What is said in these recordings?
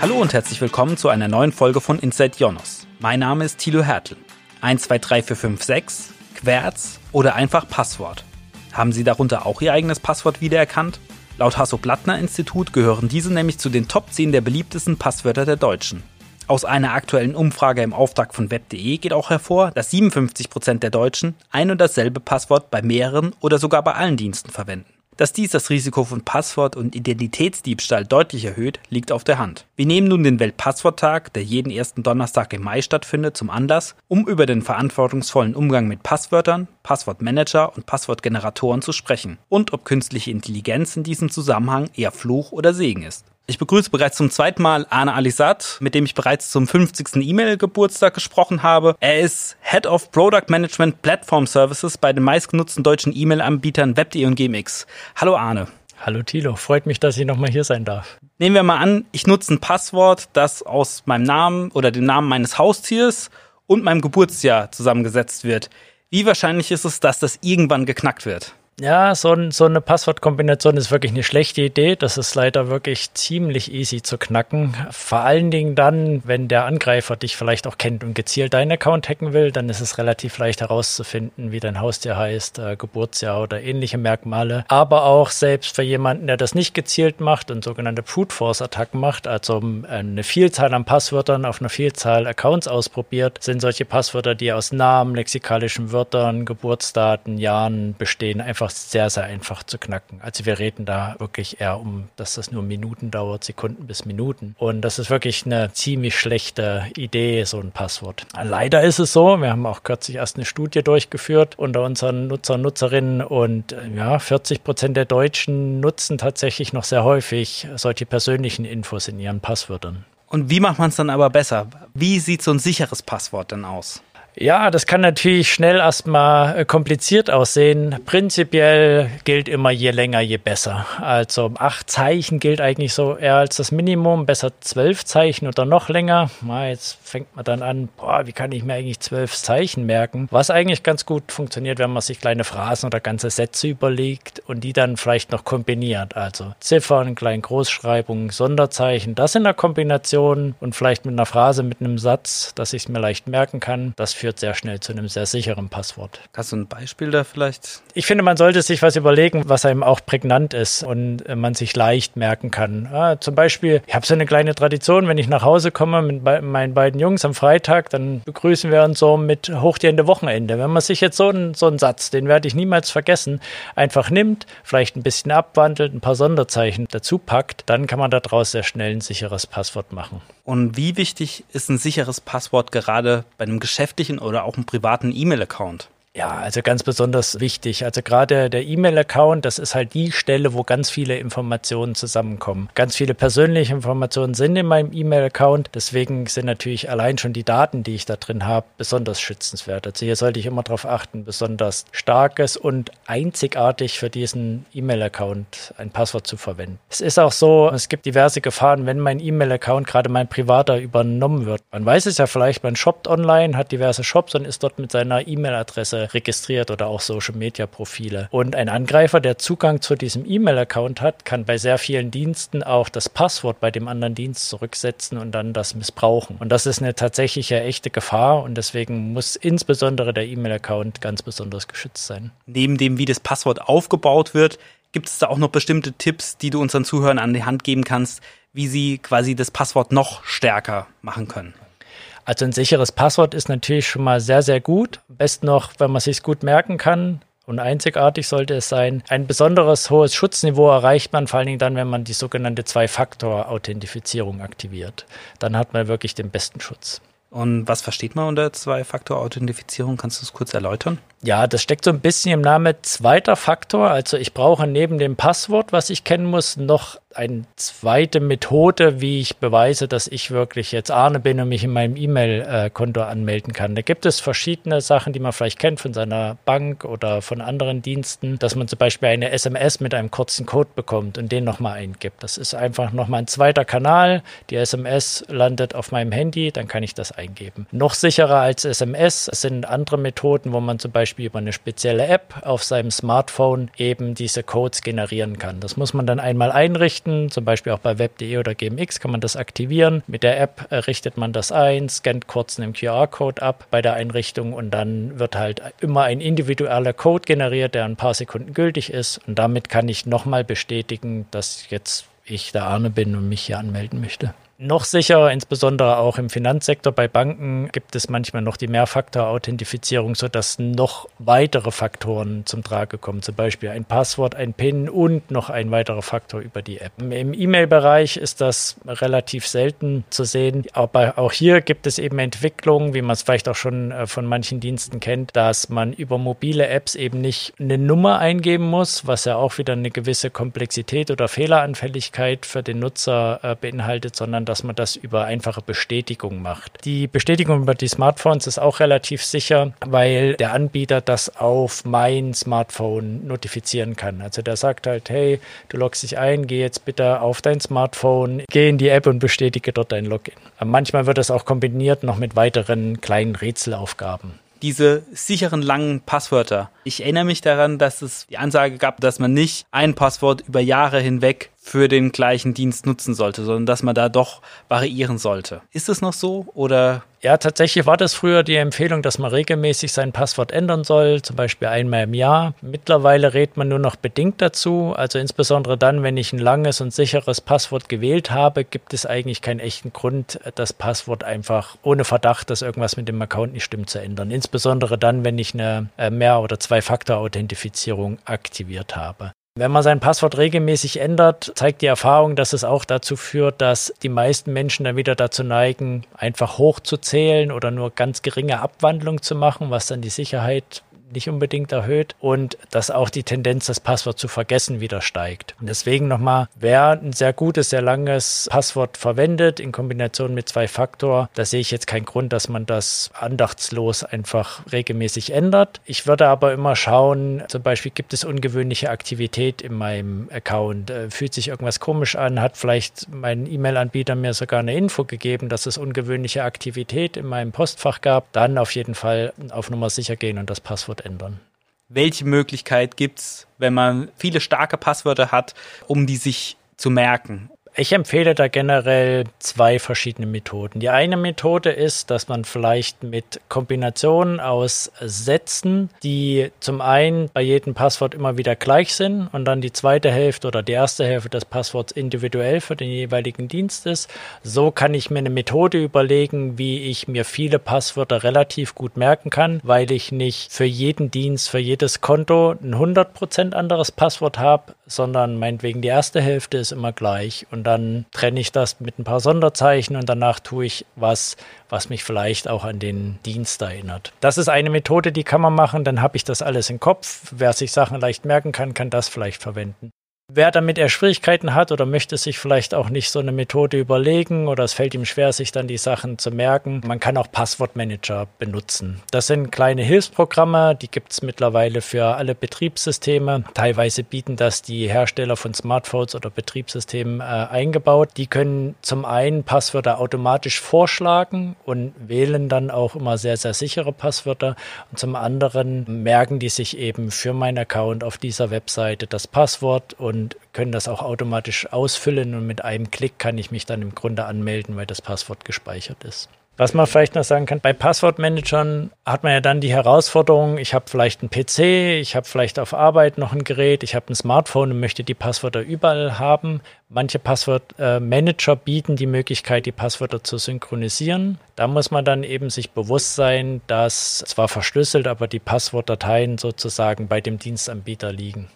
Hallo und herzlich willkommen zu einer neuen Folge von Inside Jonas. Mein Name ist Thilo Hertel. 123456, Querz oder einfach Passwort. Haben Sie darunter auch Ihr eigenes Passwort wiedererkannt? Laut Hasso-Plattner-Institut gehören diese nämlich zu den Top 10 der beliebtesten Passwörter der Deutschen. Aus einer aktuellen Umfrage im Auftrag von web.de geht auch hervor, dass 57% der Deutschen ein und dasselbe Passwort bei mehreren oder sogar bei allen Diensten verwenden. Dass dies das Risiko von Passwort- und Identitätsdiebstahl deutlich erhöht, liegt auf der Hand. Wir nehmen nun den Weltpassworttag, der jeden ersten Donnerstag im Mai stattfindet, zum Anlass, um über den verantwortungsvollen Umgang mit Passwörtern, Passwortmanager und Passwortgeneratoren zu sprechen und ob künstliche Intelligenz in diesem Zusammenhang eher Fluch oder Segen ist. Ich begrüße bereits zum zweiten Mal Arne Alisat, mit dem ich bereits zum 50. E-Mail-Geburtstag gesprochen habe. Er ist Head of Product Management Platform Services bei den meistgenutzten deutschen E-Mail-Anbietern Web.de und GMX. Hallo Arne. Hallo Thilo, freut mich, dass ich nochmal hier sein darf. Nehmen wir mal an, ich nutze ein Passwort, das aus meinem Namen oder dem Namen meines Haustiers und meinem Geburtsjahr zusammengesetzt wird. Wie wahrscheinlich ist es, dass das irgendwann geknackt wird? Ja, so, so eine Passwortkombination ist wirklich eine schlechte Idee. Das ist leider wirklich ziemlich easy zu knacken. Vor allen Dingen dann, wenn der Angreifer dich vielleicht auch kennt und gezielt deinen Account hacken will, dann ist es relativ leicht herauszufinden, wie dein Haustier heißt, äh, Geburtsjahr oder ähnliche Merkmale. Aber auch selbst für jemanden, der das nicht gezielt macht und sogenannte Brute Force Attacken macht, also eine Vielzahl an Passwörtern auf einer Vielzahl Accounts ausprobiert, sind solche Passwörter, die aus Namen, lexikalischen Wörtern, Geburtsdaten, Jahren bestehen, einfach einfach sehr, sehr einfach zu knacken. Also wir reden da wirklich eher um, dass das nur Minuten dauert, Sekunden bis Minuten. Und das ist wirklich eine ziemlich schlechte Idee, so ein Passwort. Leider ist es so, wir haben auch kürzlich erst eine Studie durchgeführt unter unseren Nutzer und Nutzerinnen und äh, ja, 40 Prozent der Deutschen nutzen tatsächlich noch sehr häufig solche persönlichen Infos in ihren Passwörtern. Und wie macht man es dann aber besser? Wie sieht so ein sicheres Passwort denn aus? Ja, das kann natürlich schnell erstmal äh, kompliziert aussehen. Prinzipiell gilt immer je länger, je besser. Also acht Zeichen gilt eigentlich so eher als das Minimum, besser zwölf Zeichen oder noch länger. Na, jetzt fängt man dann an, boah, wie kann ich mir eigentlich zwölf Zeichen merken? Was eigentlich ganz gut funktioniert, wenn man sich kleine Phrasen oder ganze Sätze überlegt und die dann vielleicht noch kombiniert. Also Ziffern, kleine Großschreibungen, Sonderzeichen, das in der Kombination und vielleicht mit einer Phrase, mit einem Satz, dass ich es mir leicht merken kann. Das führt führt sehr schnell zu einem sehr sicheren Passwort. Hast du ein Beispiel da vielleicht? Ich finde, man sollte sich was überlegen, was einem auch prägnant ist und äh, man sich leicht merken kann. Ja, zum Beispiel, ich habe so eine kleine Tradition, wenn ich nach Hause komme mit meinen beiden Jungs am Freitag, dann begrüßen wir uns so mit hochgehende Wochenende. Wenn man sich jetzt so einen, so einen Satz, den werde ich niemals vergessen, einfach nimmt, vielleicht ein bisschen abwandelt, ein paar Sonderzeichen dazu packt, dann kann man daraus sehr schnell ein sicheres Passwort machen. Und wie wichtig ist ein sicheres Passwort gerade bei einem geschäftlichen oder auch einem privaten E-Mail-Account? Ja, also ganz besonders wichtig. Also gerade der E-Mail-Account, das ist halt die Stelle, wo ganz viele Informationen zusammenkommen. Ganz viele persönliche Informationen sind in meinem E-Mail-Account. Deswegen sind natürlich allein schon die Daten, die ich da drin habe, besonders schützenswert. Also hier sollte ich immer darauf achten, besonders starkes und einzigartig für diesen E-Mail-Account ein Passwort zu verwenden. Es ist auch so, es gibt diverse Gefahren, wenn mein E-Mail-Account, gerade mein privater, übernommen wird. Man weiß es ja vielleicht, man shoppt online, hat diverse Shops und ist dort mit seiner E-Mail-Adresse registriert oder auch Social Media Profile. Und ein Angreifer, der Zugang zu diesem E-Mail-Account hat, kann bei sehr vielen Diensten auch das Passwort bei dem anderen Dienst zurücksetzen und dann das missbrauchen. Und das ist eine tatsächliche echte Gefahr und deswegen muss insbesondere der E-Mail-Account ganz besonders geschützt sein. Neben dem, wie das Passwort aufgebaut wird, gibt es da auch noch bestimmte Tipps, die du unseren Zuhörern an die Hand geben kannst, wie sie quasi das Passwort noch stärker machen können? Also ein sicheres Passwort ist natürlich schon mal sehr, sehr gut. Am besten noch, wenn man sich gut merken kann. Und einzigartig sollte es sein. Ein besonderes hohes Schutzniveau erreicht man vor allen Dingen dann, wenn man die sogenannte Zwei-Faktor-Authentifizierung aktiviert. Dann hat man wirklich den besten Schutz. Und was versteht man unter Zwei-Faktor-Authentifizierung? Kannst du es kurz erläutern? Ja, das steckt so ein bisschen im Namen zweiter Faktor. Also ich brauche neben dem Passwort, was ich kennen muss, noch eine zweite Methode, wie ich beweise, dass ich wirklich jetzt Arne bin und mich in meinem E-Mail-Konto anmelden kann. Da gibt es verschiedene Sachen, die man vielleicht kennt von seiner Bank oder von anderen Diensten, dass man zum Beispiel eine SMS mit einem kurzen Code bekommt und den nochmal eingibt. Das ist einfach nochmal ein zweiter Kanal. Die SMS landet auf meinem Handy, dann kann ich das eingeben. Noch sicherer als SMS sind andere Methoden, wo man zum Beispiel über eine spezielle App auf seinem Smartphone eben diese Codes generieren kann. Das muss man dann einmal einrichten, zum Beispiel auch bei web.de oder GMX kann man das aktivieren. Mit der App richtet man das ein, scannt kurz einen QR-Code ab bei der Einrichtung und dann wird halt immer ein individueller Code generiert, der ein paar Sekunden gültig ist und damit kann ich nochmal bestätigen, dass jetzt ich der Arne bin und mich hier anmelden möchte. Noch sicher, insbesondere auch im Finanzsektor bei Banken, gibt es manchmal noch die Mehrfaktor-Authentifizierung, sodass noch weitere Faktoren zum Trage kommen. Zum Beispiel ein Passwort, ein PIN und noch ein weiterer Faktor über die App. Im E-Mail-Bereich ist das relativ selten zu sehen. Aber auch hier gibt es eben Entwicklungen, wie man es vielleicht auch schon äh, von manchen Diensten kennt, dass man über mobile Apps eben nicht eine Nummer eingeben muss, was ja auch wieder eine gewisse Komplexität oder Fehleranfälligkeit für den Nutzer äh, beinhaltet, sondern dass man das über einfache Bestätigung macht. Die Bestätigung über die Smartphones ist auch relativ sicher, weil der Anbieter das auf mein Smartphone notifizieren kann. Also der sagt halt, hey, du loggst dich ein, geh jetzt bitte auf dein Smartphone, geh in die App und bestätige dort dein Login. Manchmal wird das auch kombiniert noch mit weiteren kleinen Rätselaufgaben diese sicheren langen Passwörter. Ich erinnere mich daran, dass es die Ansage gab, dass man nicht ein Passwort über Jahre hinweg für den gleichen Dienst nutzen sollte, sondern dass man da doch variieren sollte. Ist es noch so oder? Ja, tatsächlich war das früher die Empfehlung, dass man regelmäßig sein Passwort ändern soll, zum Beispiel einmal im Jahr. Mittlerweile rät man nur noch bedingt dazu. Also insbesondere dann, wenn ich ein langes und sicheres Passwort gewählt habe, gibt es eigentlich keinen echten Grund, das Passwort einfach ohne Verdacht, dass irgendwas mit dem Account nicht stimmt, zu ändern. Insbesondere dann, wenn ich eine äh, Mehr- oder Zwei-Faktor-Authentifizierung aktiviert habe. Wenn man sein Passwort regelmäßig ändert, zeigt die Erfahrung, dass es auch dazu führt, dass die meisten Menschen dann wieder dazu neigen, einfach hochzuzählen oder nur ganz geringe Abwandlung zu machen, was dann die Sicherheit nicht unbedingt erhöht und dass auch die Tendenz, das Passwort zu vergessen, wieder steigt. Und deswegen nochmal, wer ein sehr gutes, sehr langes Passwort verwendet in Kombination mit zwei Faktor, da sehe ich jetzt keinen Grund, dass man das andachtslos einfach regelmäßig ändert. Ich würde aber immer schauen, zum Beispiel gibt es ungewöhnliche Aktivität in meinem Account, äh, fühlt sich irgendwas komisch an, hat vielleicht mein E-Mail-Anbieter mir sogar eine Info gegeben, dass es ungewöhnliche Aktivität in meinem Postfach gab, dann auf jeden Fall auf Nummer sicher gehen und das Passwort Passwort ändern. Welche Möglichkeit gibt es, wenn man viele starke Passwörter hat, um die sich zu merken? Ich empfehle da generell zwei verschiedene Methoden. Die eine Methode ist, dass man vielleicht mit Kombinationen aus Sätzen, die zum einen bei jedem Passwort immer wieder gleich sind und dann die zweite Hälfte oder die erste Hälfte des Passworts individuell für den jeweiligen Dienst ist. So kann ich mir eine Methode überlegen, wie ich mir viele Passwörter relativ gut merken kann, weil ich nicht für jeden Dienst, für jedes Konto ein 100% anderes Passwort habe, sondern meinetwegen die erste Hälfte ist immer gleich und dann trenne ich das mit ein paar Sonderzeichen und danach tue ich was, was mich vielleicht auch an den Dienst erinnert. Das ist eine Methode, die kann man machen, dann habe ich das alles im Kopf. Wer sich Sachen leicht merken kann, kann das vielleicht verwenden. Wer damit eher Schwierigkeiten hat oder möchte sich vielleicht auch nicht so eine Methode überlegen oder es fällt ihm schwer, sich dann die Sachen zu merken, man kann auch Passwortmanager benutzen. Das sind kleine Hilfsprogramme, die gibt es mittlerweile für alle Betriebssysteme. Teilweise bieten das die Hersteller von Smartphones oder Betriebssystemen äh, eingebaut. Die können zum einen Passwörter automatisch vorschlagen und wählen dann auch immer sehr, sehr sichere Passwörter. Und zum anderen merken die sich eben für meinen Account auf dieser Webseite das Passwort und und können das auch automatisch ausfüllen und mit einem Klick kann ich mich dann im Grunde anmelden, weil das Passwort gespeichert ist. Was man vielleicht noch sagen kann, bei Passwortmanagern hat man ja dann die Herausforderung, ich habe vielleicht einen PC, ich habe vielleicht auf Arbeit noch ein Gerät, ich habe ein Smartphone und möchte die Passwörter überall haben. Manche Passwortmanager bieten die Möglichkeit, die Passwörter zu synchronisieren. Da muss man dann eben sich bewusst sein, dass zwar verschlüsselt, aber die Passwortdateien sozusagen bei dem Dienstanbieter liegen.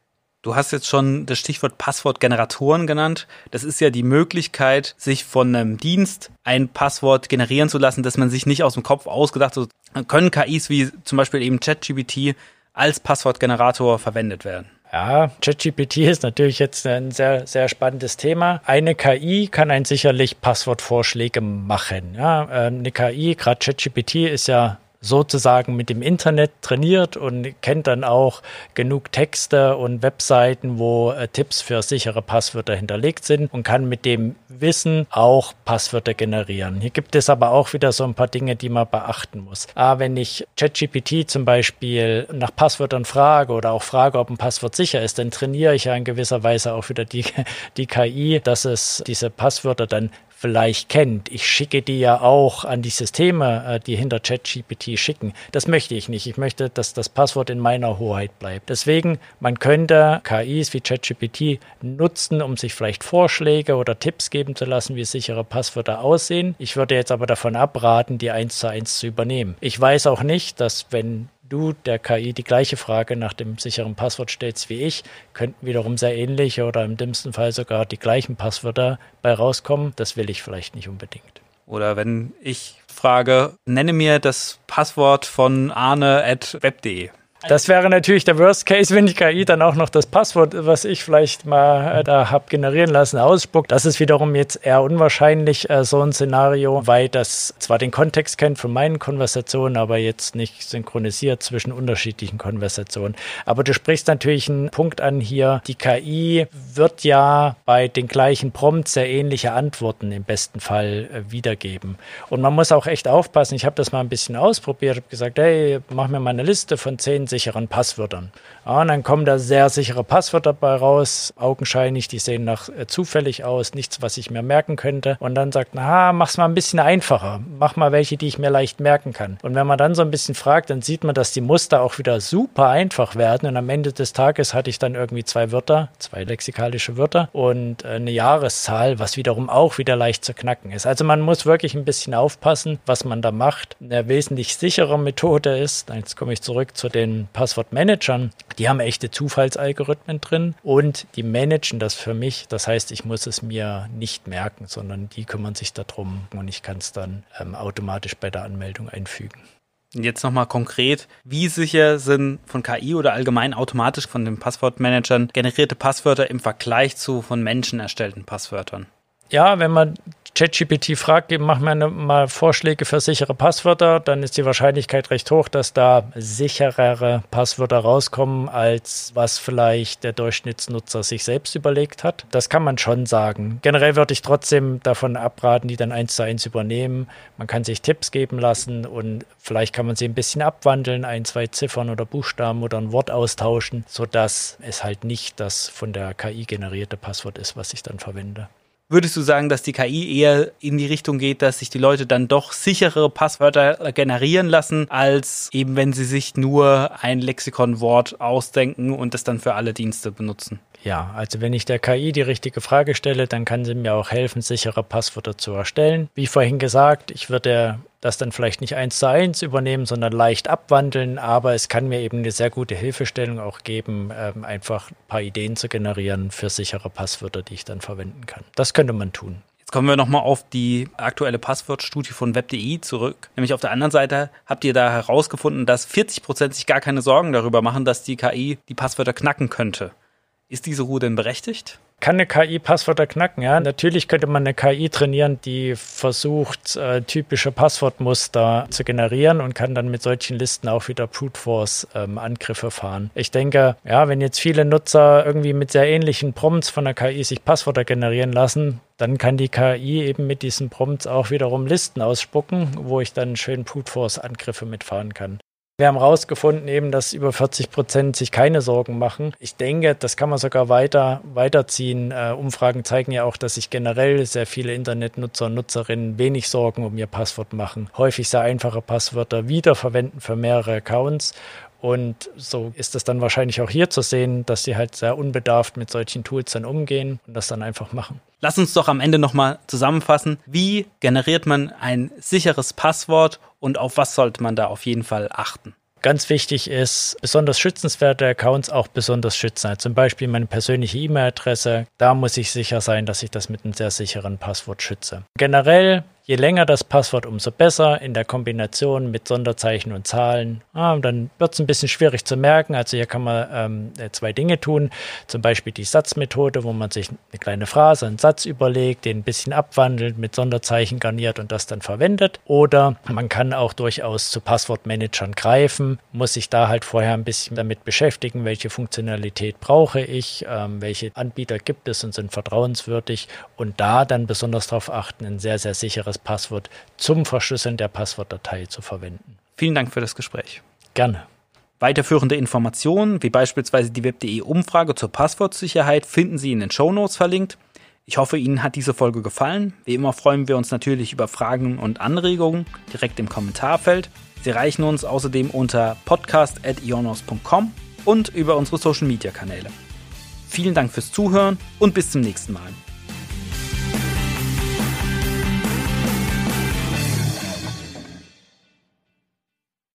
Du hast jetzt schon das Stichwort Passwortgeneratoren genannt. Das ist ja die Möglichkeit, sich von einem Dienst ein Passwort generieren zu lassen, das man sich nicht aus dem Kopf ausgedacht hat. Können KIs wie zum Beispiel eben ChatGPT als Passwortgenerator verwendet werden? Ja, ChatGPT ist natürlich jetzt ein sehr, sehr spannendes Thema. Eine KI kann einen sicherlich Passwortvorschläge machen. Ja, äh, eine KI, gerade ChatGPT ist ja sozusagen mit dem Internet trainiert und kennt dann auch genug Texte und Webseiten, wo äh, Tipps für sichere Passwörter hinterlegt sind und kann mit dem Wissen auch Passwörter generieren. Hier gibt es aber auch wieder so ein paar Dinge, die man beachten muss. Ah, wenn ich ChatGPT zum Beispiel nach Passwörtern frage oder auch frage, ob ein Passwort sicher ist, dann trainiere ich ja in gewisser Weise auch wieder die, die KI, dass es diese Passwörter dann vielleicht kennt. Ich schicke die ja auch an die Systeme, äh, die hinter ChatGPT schicken. Das möchte ich nicht. Ich möchte, dass das Passwort in meiner Hoheit bleibt. Deswegen, man könnte KIs wie ChatGPT nutzen, um sich vielleicht Vorschläge oder Tipps geben zu lassen, wie sichere Passwörter aussehen. Ich würde jetzt aber davon abraten, die eins zu eins zu übernehmen. Ich weiß auch nicht, dass wenn du der KI die gleiche Frage nach dem sicheren Passwort stellst wie ich, könnten wiederum sehr ähnliche oder im dümmsten Fall sogar die gleichen Passwörter bei rauskommen. Das will ich vielleicht nicht unbedingt. Oder wenn ich frage, nenne mir das Passwort von arne.web.de. Das wäre natürlich der Worst Case, wenn die KI dann auch noch das Passwort, was ich vielleicht mal äh, da habe generieren lassen, ausspuckt. Das ist wiederum jetzt eher unwahrscheinlich, äh, so ein Szenario, weil das zwar den Kontext kennt von meinen Konversationen, aber jetzt nicht synchronisiert zwischen unterschiedlichen Konversationen. Aber du sprichst natürlich einen Punkt an hier. Die KI wird ja bei den gleichen Prompts sehr ähnliche Antworten im besten Fall äh, wiedergeben. Und man muss auch echt aufpassen. Ich habe das mal ein bisschen ausprobiert, habe gesagt, hey, mach mir mal eine Liste von zehn sicheren Passwörtern. Ja, und dann kommen da sehr sichere Passwörter dabei raus, augenscheinlich, die sehen nach äh, zufällig aus, nichts, was ich mir merken könnte. Und dann sagt, na, mach's mal ein bisschen einfacher. Mach mal welche, die ich mir leicht merken kann. Und wenn man dann so ein bisschen fragt, dann sieht man, dass die Muster auch wieder super einfach werden. Und am Ende des Tages hatte ich dann irgendwie zwei Wörter, zwei lexikalische Wörter und äh, eine Jahreszahl, was wiederum auch wieder leicht zu knacken ist. Also man muss wirklich ein bisschen aufpassen, was man da macht. Eine wesentlich sichere Methode ist, jetzt komme ich zurück zu den Passwortmanagern, die haben echte Zufallsalgorithmen drin und die managen das für mich. Das heißt, ich muss es mir nicht merken, sondern die kümmern sich darum und ich kann es dann ähm, automatisch bei der Anmeldung einfügen. Jetzt nochmal konkret, wie sicher sind von KI oder allgemein automatisch von den Passwortmanagern generierte Passwörter im Vergleich zu von Menschen erstellten Passwörtern? Ja, wenn man ChatGPT fragt, mach mir mal Vorschläge für sichere Passwörter, dann ist die Wahrscheinlichkeit recht hoch, dass da sicherere Passwörter rauskommen, als was vielleicht der Durchschnittsnutzer sich selbst überlegt hat. Das kann man schon sagen. Generell würde ich trotzdem davon abraten, die dann eins zu eins übernehmen. Man kann sich Tipps geben lassen und vielleicht kann man sie ein bisschen abwandeln, ein, zwei Ziffern oder Buchstaben oder ein Wort austauschen, sodass es halt nicht das von der KI generierte Passwort ist, was ich dann verwende. Würdest du sagen, dass die KI eher in die Richtung geht, dass sich die Leute dann doch sichere Passwörter generieren lassen, als eben wenn sie sich nur ein Lexikonwort ausdenken und das dann für alle Dienste benutzen? Ja, also wenn ich der KI die richtige Frage stelle, dann kann sie mir auch helfen, sichere Passwörter zu erstellen. Wie vorhin gesagt, ich würde das dann vielleicht nicht eins zu eins übernehmen, sondern leicht abwandeln, aber es kann mir eben eine sehr gute Hilfestellung auch geben, ähm, einfach ein paar Ideen zu generieren für sichere Passwörter, die ich dann verwenden kann. Das könnte man tun. Jetzt kommen wir nochmal auf die aktuelle Passwortstudie von web.de zurück. Nämlich auf der anderen Seite habt ihr da herausgefunden, dass 40 Prozent sich gar keine Sorgen darüber machen, dass die KI die Passwörter knacken könnte. Ist diese Ruhe denn berechtigt? Kann eine KI Passwörter knacken? Ja, natürlich könnte man eine KI trainieren, die versucht, äh, typische Passwortmuster zu generieren und kann dann mit solchen Listen auch wieder Brute Force ähm, Angriffe fahren. Ich denke, ja, wenn jetzt viele Nutzer irgendwie mit sehr ähnlichen Prompts von der KI sich Passwörter generieren lassen, dann kann die KI eben mit diesen Prompts auch wiederum Listen ausspucken, wo ich dann schön Brute Force Angriffe mitfahren kann. Wir haben herausgefunden, eben, dass über 40 Prozent sich keine Sorgen machen. Ich denke, das kann man sogar weiter weiterziehen. Äh, Umfragen zeigen ja auch, dass sich generell sehr viele Internetnutzer und Nutzerinnen wenig Sorgen um ihr Passwort machen. Häufig sehr einfache Passwörter wiederverwenden für mehrere Accounts und so ist es dann wahrscheinlich auch hier zu sehen, dass sie halt sehr unbedarft mit solchen Tools dann umgehen und das dann einfach machen. Lass uns doch am Ende nochmal zusammenfassen. Wie generiert man ein sicheres Passwort und auf was sollte man da auf jeden Fall achten? Ganz wichtig ist, besonders schützenswerte Accounts auch besonders schützen. Also zum Beispiel meine persönliche E-Mail-Adresse. Da muss ich sicher sein, dass ich das mit einem sehr sicheren Passwort schütze. Generell Je länger das Passwort, umso besser. In der Kombination mit Sonderzeichen und Zahlen, ah, dann wird es ein bisschen schwierig zu merken. Also hier kann man ähm, zwei Dinge tun. Zum Beispiel die Satzmethode, wo man sich eine kleine Phrase, einen Satz überlegt, den ein bisschen abwandelt, mit Sonderzeichen garniert und das dann verwendet. Oder man kann auch durchaus zu Passwortmanagern greifen, muss sich da halt vorher ein bisschen damit beschäftigen, welche Funktionalität brauche ich, ähm, welche Anbieter gibt es und sind vertrauenswürdig und da dann besonders darauf achten, ein sehr, sehr sicheres Passwort zum Verschlüsseln der Passwortdatei zu verwenden. Vielen Dank für das Gespräch. Gerne. Weiterführende Informationen, wie beispielsweise die Web.de Umfrage zur Passwortsicherheit, finden Sie in den Shownotes verlinkt. Ich hoffe, Ihnen hat diese Folge gefallen. Wie immer freuen wir uns natürlich über Fragen und Anregungen direkt im Kommentarfeld. Sie erreichen uns außerdem unter podcast.ionos.com und über unsere Social Media Kanäle. Vielen Dank fürs Zuhören und bis zum nächsten Mal.